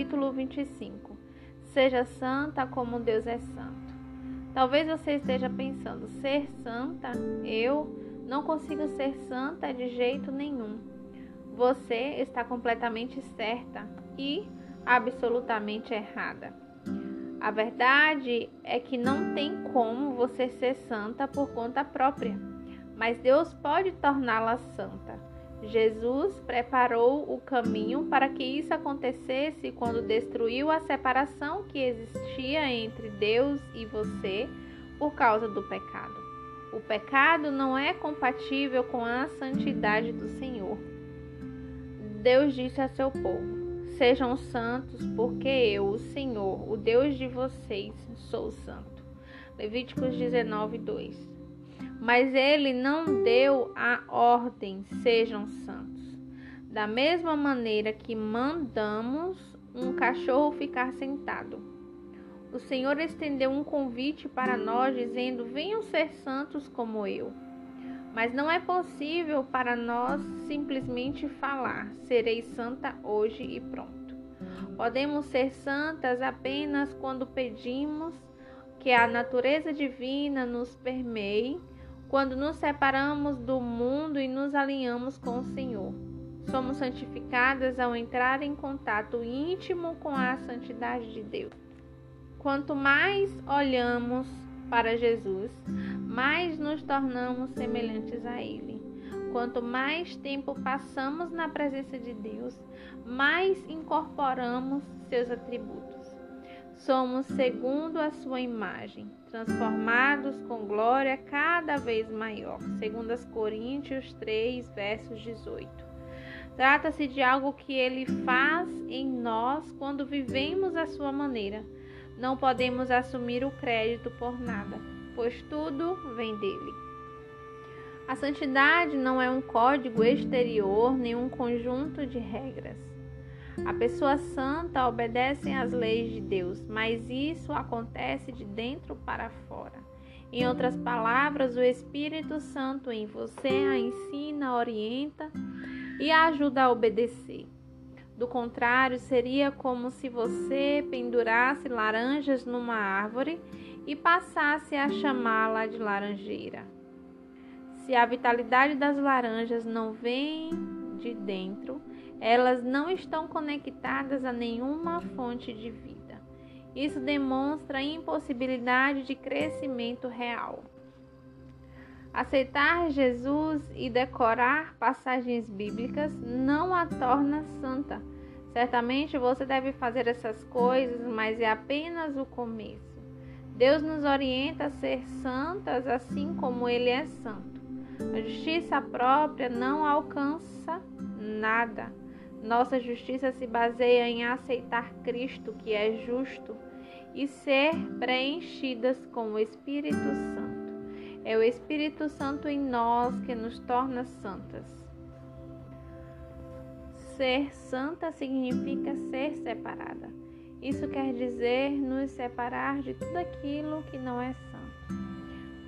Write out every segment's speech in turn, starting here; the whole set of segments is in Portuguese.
capítulo 25. Seja santa como Deus é santo. Talvez você esteja pensando: ser santa? Eu não consigo ser santa de jeito nenhum. Você está completamente certa e absolutamente errada. A verdade é que não tem como você ser santa por conta própria, mas Deus pode torná-la santa. Jesus preparou o caminho para que isso acontecesse quando destruiu a separação que existia entre Deus e você por causa do pecado. O pecado não é compatível com a santidade do Senhor. Deus disse a seu povo: Sejam santos, porque eu, o Senhor, o Deus de vocês, sou santo. Levíticos 19, 2. Mas ele não deu a ordem: sejam santos. Da mesma maneira que mandamos um cachorro ficar sentado. O Senhor estendeu um convite para nós, dizendo: Venham ser santos como eu. Mas não é possível para nós simplesmente falar: serei santa hoje e pronto. Podemos ser santas apenas quando pedimos que a natureza divina nos permeie, quando nos separamos do mundo e nos alinhamos com o Senhor. Somos santificadas ao entrar em contato íntimo com a santidade de Deus. Quanto mais olhamos para Jesus, mais nos tornamos semelhantes a Ele. Quanto mais tempo passamos na presença de Deus, mais incorporamos seus atributos. Somos segundo a sua imagem, transformados com glória cada vez maior. Segundo as Coríntios 3, versos 18. Trata-se de algo que ele faz em nós quando vivemos a sua maneira não podemos assumir o crédito por nada, pois tudo vem dele. A santidade não é um código exterior nem um conjunto de regras. A pessoa santa obedece às leis de Deus, mas isso acontece de dentro para fora. Em outras palavras, o Espírito Santo em você a ensina, orienta e a ajuda a obedecer. Do contrário, seria como se você pendurasse laranjas numa árvore e passasse a chamá-la de laranjeira. Se a vitalidade das laranjas não vem de dentro, elas não estão conectadas a nenhuma fonte de vida. Isso demonstra a impossibilidade de crescimento real. Aceitar Jesus e decorar passagens bíblicas não a torna santa. Certamente você deve fazer essas coisas, mas é apenas o começo. Deus nos orienta a ser santas assim como Ele é santo. A justiça própria não alcança nada. Nossa justiça se baseia em aceitar Cristo, que é justo, e ser preenchidas com o Espírito Santo. É o Espírito Santo em nós que nos torna santas. Ser santa significa ser separada. Isso quer dizer nos separar de tudo aquilo que não é santo.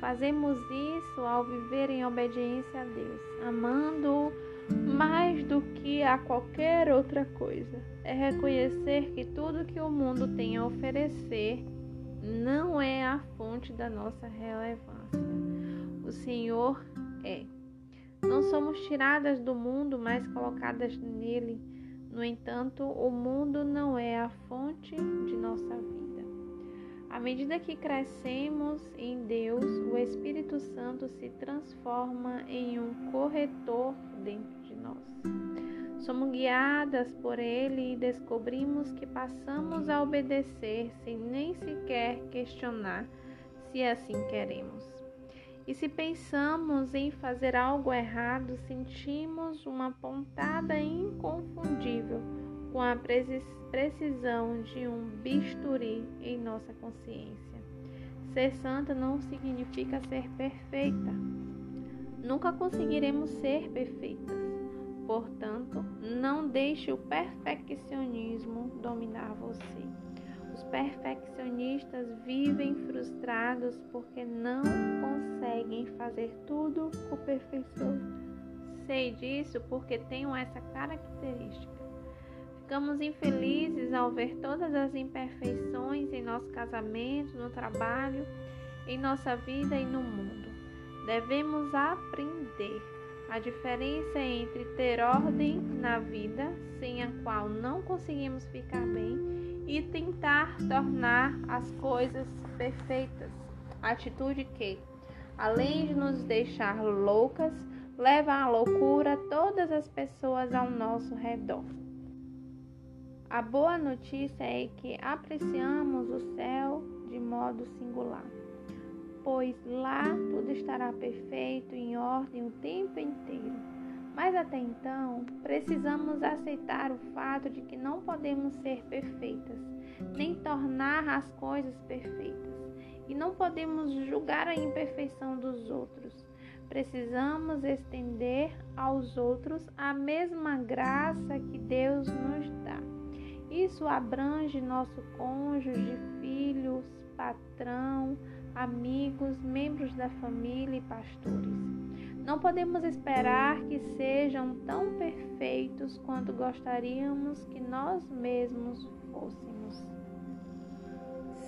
Fazemos isso ao viver em obediência a Deus, amando-o mais do que a qualquer outra coisa. É reconhecer que tudo que o mundo tem a oferecer não é a fonte da nossa relevância. O Senhor é. Não somos tiradas do mundo, mas colocadas nele. No entanto, o mundo não é a fonte de nossa vida. À medida que crescemos em Deus, o Espírito Santo se transforma em um corretor dentro de nós. Somos guiadas por Ele e descobrimos que passamos a obedecer sem nem sequer questionar se assim queremos. E se pensamos em fazer algo errado, sentimos uma pontada inconfundível com a precisão de um bisturi em nossa consciência. Ser santa não significa ser perfeita. Nunca conseguiremos ser perfeitas. Portanto, não deixe o perfeccionismo dominar você. Os perfeccionistas vivem frustrados porque não conseguem fazer tudo com perfeição. Sei disso porque tenho essa característica. Ficamos infelizes ao ver todas as imperfeições em nosso casamento, no trabalho, em nossa vida e no mundo. Devemos aprender a diferença entre ter ordem na vida, sem a qual não conseguimos ficar bem, e tentar tornar as coisas perfeitas. Atitude que, além de nos deixar loucas, leva à loucura todas as pessoas ao nosso redor. A boa notícia é que apreciamos o céu de modo singular, pois lá tudo estará perfeito, em ordem o tempo inteiro. Mas até então, precisamos aceitar o fato de que não podemos ser perfeitas, nem tornar as coisas perfeitas, e não podemos julgar a imperfeição dos outros. Precisamos estender aos outros a mesma graça que Deus nos dá. Isso abrange nosso cônjuge, filhos, patrão, amigos, membros da família e pastores. Não podemos esperar que sejam tão perfeitos quanto gostaríamos que nós mesmos fôssemos.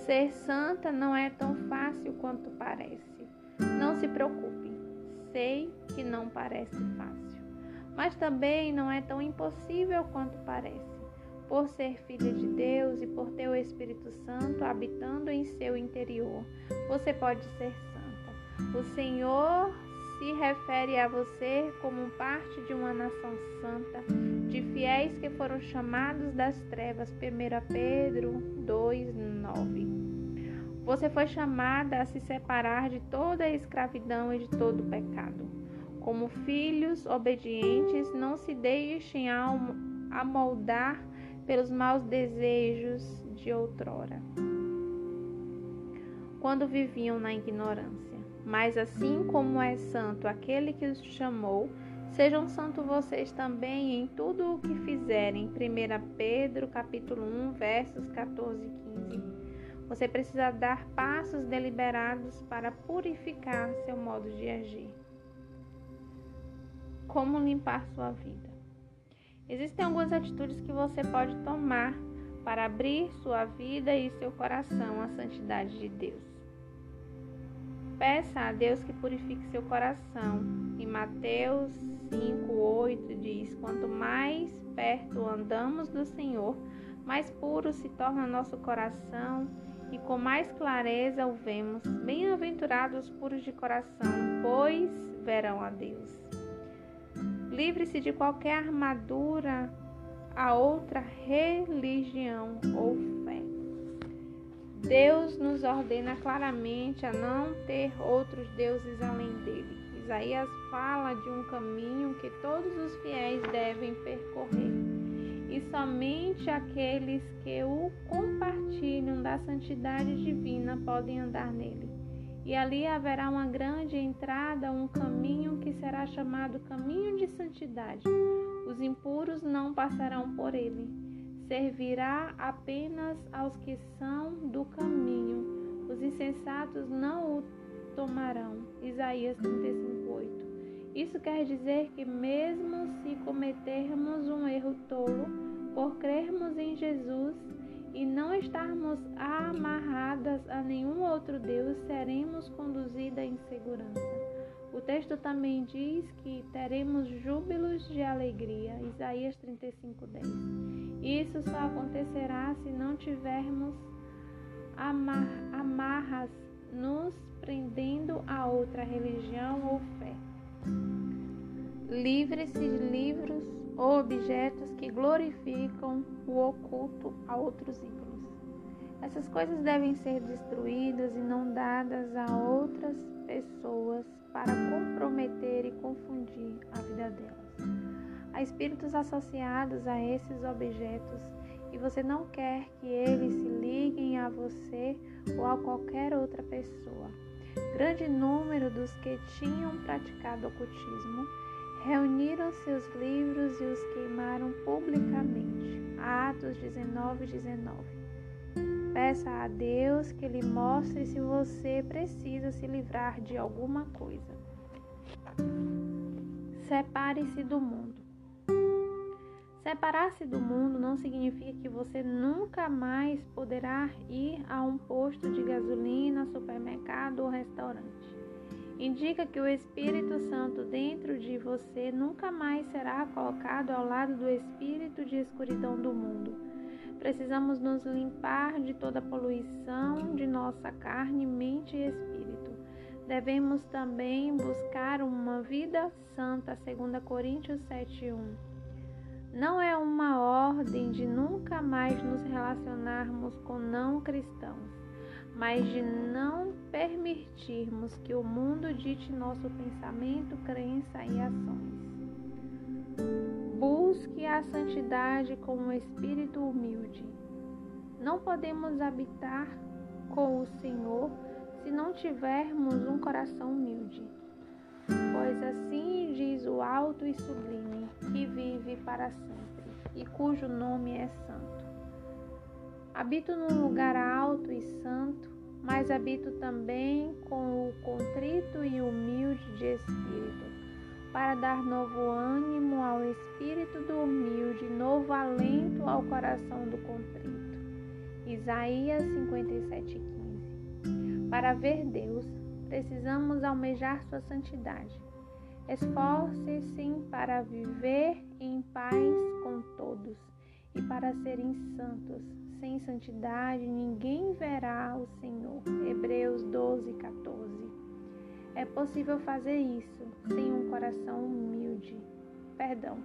Ser santa não é tão fácil quanto parece. Não se preocupe, sei que não parece fácil, mas também não é tão impossível quanto parece por ser filha de Deus e por ter o Espírito Santo habitando em seu interior, você pode ser santa. O Senhor se refere a você como parte de uma nação santa, de fiéis que foram chamados das trevas. 1 Pedro 2:9. Você foi chamada a se separar de toda a escravidão e de todo o pecado. Como filhos obedientes, não se deixem amoldar pelos maus desejos de outrora, quando viviam na ignorância. Mas assim como é santo aquele que os chamou, sejam santos vocês também em tudo o que fizerem. 1 Pedro, capítulo 1, versos 14 e 15. Você precisa dar passos deliberados para purificar seu modo de agir. Como limpar sua vida? Existem algumas atitudes que você pode tomar para abrir sua vida e seu coração à santidade de Deus. Peça a Deus que purifique seu coração. Em Mateus 5:8 diz: Quanto mais perto andamos do Senhor, mais puro se torna nosso coração e com mais clareza o vemos. Bem-aventurados puros de coração, pois verão a Deus. Livre-se de qualquer armadura a outra religião ou fé. Deus nos ordena claramente a não ter outros deuses além dele. Isaías fala de um caminho que todos os fiéis devem percorrer, e somente aqueles que o compartilham da santidade divina podem andar nele e ali haverá uma grande entrada, um caminho que será chamado caminho de santidade. Os impuros não passarão por ele. Servirá apenas aos que são do caminho. Os insensatos não o tomarão. Isaías 35:8. Isso quer dizer que mesmo se cometermos um erro tolo por crermos em Jesus, e não estarmos amarradas a nenhum outro Deus, seremos conduzidas em segurança. O texto também diz que teremos júbilos de alegria, Isaías 35:10. Isso só acontecerá se não tivermos amar, amarras nos prendendo a outra religião ou fé. Livre-se de livros ou objetos que glorificam o oculto a outros ídolos. Essas coisas devem ser destruídas e não dadas a outras pessoas para comprometer e confundir a vida delas. Há espíritos associados a esses objetos e você não quer que eles se liguem a você ou a qualquer outra pessoa. Grande número dos que tinham praticado ocultismo reuniram seus livros e os queimaram publicamente. Atos 19, 19. Peça a Deus que lhe mostre se você precisa se livrar de alguma coisa. Separe-se do mundo. Separar-se do mundo não significa que você nunca mais poderá ir a um posto de gasolina, supermercado ou restaurante. Indica que o Espírito Santo dentro de você nunca mais será colocado ao lado do espírito de escuridão do mundo. Precisamos nos limpar de toda poluição de nossa carne, mente e espírito. Devemos também buscar uma vida santa, 2 Coríntios 7:1. Não é uma ordem de nunca mais nos relacionarmos com não cristãos, mas de não permitirmos que o mundo dite nosso pensamento, crença e ações. Busque a santidade com um espírito humilde. Não podemos habitar com o Senhor se não tivermos um coração humilde. Pois assim diz o alto e sublime, que vive para sempre e cujo nome é santo. Habito num lugar alto e santo, mas habito também com o contrito e humilde de espírito, para dar novo ânimo ao espírito do humilde, novo alento ao coração do contrito. Isaías 57:15. Para ver Deus, precisamos almejar sua santidade. Esforce-se para viver em paz com todos e para serem santos. Sem santidade ninguém verá o Senhor. Hebreus 12, 14. É possível fazer isso sem um coração humilde. Perdão,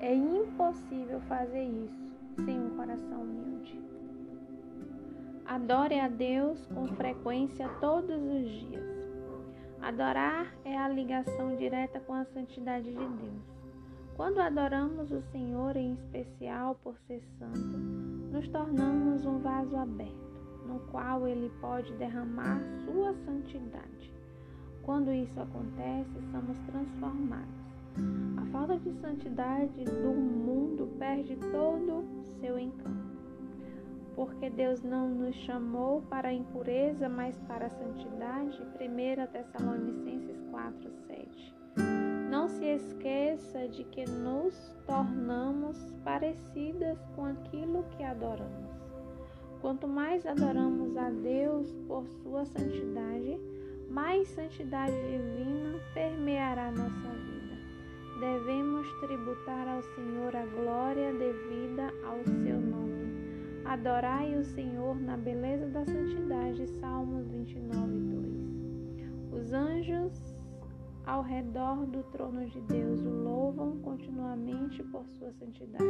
é impossível fazer isso sem um coração humilde. Adore a Deus com frequência todos os dias. Adorar é a ligação direta com a santidade de Deus. Quando adoramos o Senhor, em especial por ser santo, nos tornamos um vaso aberto, no qual Ele pode derramar sua santidade. Quando isso acontece, somos transformados. A falta de santidade do mundo perde todo seu encanto porque Deus não nos chamou para a impureza, mas para a santidade. 1 Tessalonicenses 4, 7. Não se esqueça de que nos tornamos parecidas com aquilo que adoramos. Quanto mais adoramos a Deus por sua santidade, mais santidade divina permeará nossa vida. Devemos tributar ao Senhor a glória devida ao seu nome. Adorai o Senhor na beleza da santidade. Salmos 29, 2. Os anjos ao redor do trono de Deus o louvam continuamente por sua santidade.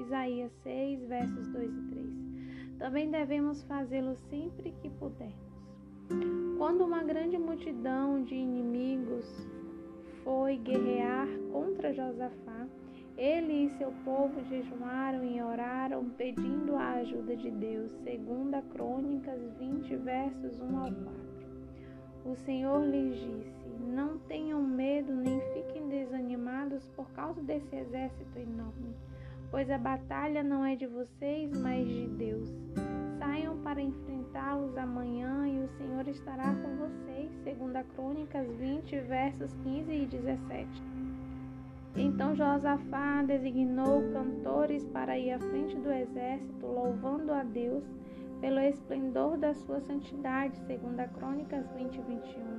Isaías 6, versos 2 e 3. Também devemos fazê-lo sempre que pudermos. Quando uma grande multidão de inimigos foi guerrear contra Josafá, ele e seu povo jejuaram e oraram pedindo a ajuda de Deus, segundo a Crônicas 20, versos 1 ao 4. O Senhor lhes disse: Não tenham medo nem fiquem desanimados por causa desse exército enorme, pois a batalha não é de vocês, mas de Deus. Saiam para enfrentá-los amanhã e o Senhor estará com vocês, segundo a Crônicas 20, versos 15 e 17. Então Josafá designou cantores para ir à frente do exército, louvando a Deus pelo esplendor da sua santidade, segundo a Crônicas 20 21.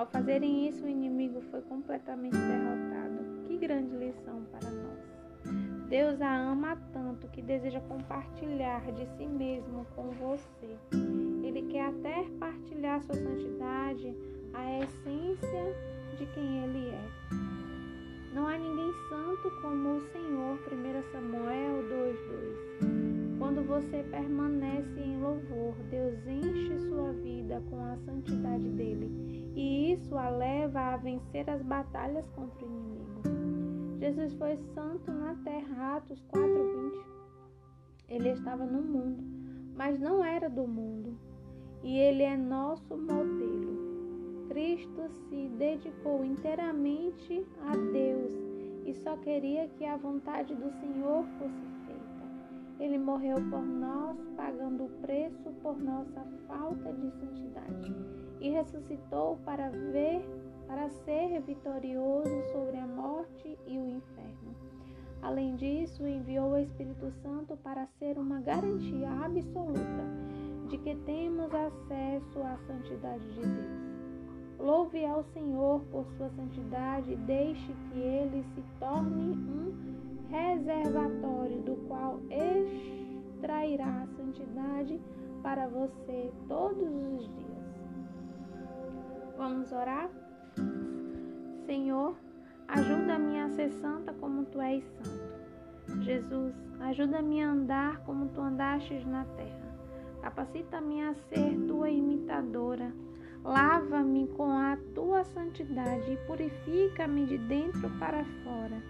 Ao fazerem isso, o inimigo foi completamente derrotado. Que grande lição para nós. Deus a ama tanto que deseja compartilhar de si mesmo com você. Ele quer até partilhar sua santidade, a essência de quem ele é. Não há ninguém santo como o Senhor, 1 Samuel 2:2. Quando você permanece em louvor, Deus enche sua vida com a santidade dele, e isso a leva a vencer as batalhas contra o inimigo. Jesus foi santo na terra, Atos 4:20. Ele estava no mundo, mas não era do mundo, e ele é nosso modelo. Cristo se dedicou inteiramente a Deus e só queria que a vontade do Senhor fosse feita. Ele morreu por nós, pagando o preço por nossa falta de santidade, e ressuscitou para ver, para ser vitorioso sobre a morte e o inferno. Além disso, enviou o Espírito Santo para ser uma garantia absoluta de que temos acesso à santidade de Deus. Louve ao Senhor por sua santidade e deixe que ele se torne um reservatório do qual extrairá a santidade para você todos os dias. Vamos orar? Senhor, ajuda-me a ser santa como tu és santo. Jesus, ajuda-me a andar como tu andastes na terra. Capacita-me a ser tua imitadora. Lava-me com a tua santidade e purifica-me de dentro para fora,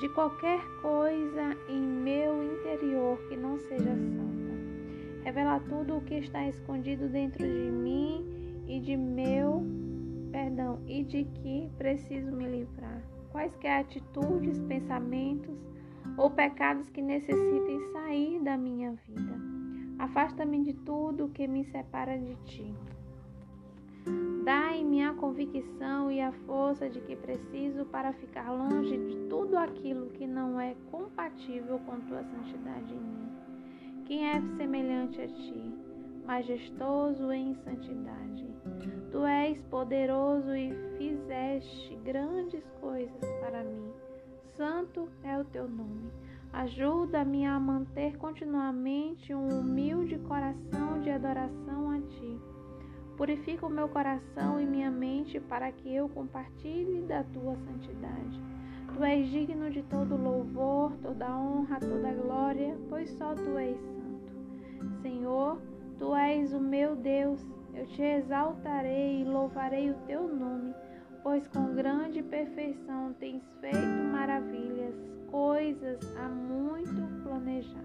de qualquer coisa em meu interior que não seja santa. Revela tudo o que está escondido dentro de mim e de meu perdão e de que preciso me livrar. Quaisquer atitudes, pensamentos ou pecados que necessitem sair da minha vida. Afasta-me de tudo que me separa de ti. Dai-me a convicção e a força de que preciso para ficar longe de tudo aquilo que não é compatível com tua santidade em mim. Quem é semelhante a ti, majestoso em santidade? Tu és poderoso e fizeste grandes coisas para mim. Santo é o teu nome. Ajuda-me a manter continuamente um humilde coração de adoração a ti Purifica o meu coração e minha mente para que eu compartilhe da tua santidade. Tu és digno de todo louvor, toda honra, toda glória, pois só tu és santo. Senhor, tu és o meu Deus, eu te exaltarei e louvarei o teu nome, pois com grande perfeição tens feito maravilhas, coisas há muito planejadas.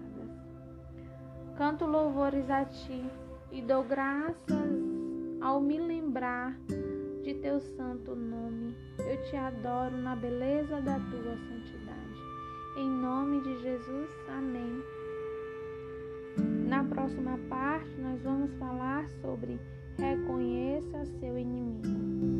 Canto louvores a ti e dou graças ao me lembrar de teu santo nome. Eu te adoro na beleza da tua santidade. Em nome de Jesus, amém. Na próxima parte, nós vamos falar sobre reconheça seu inimigo.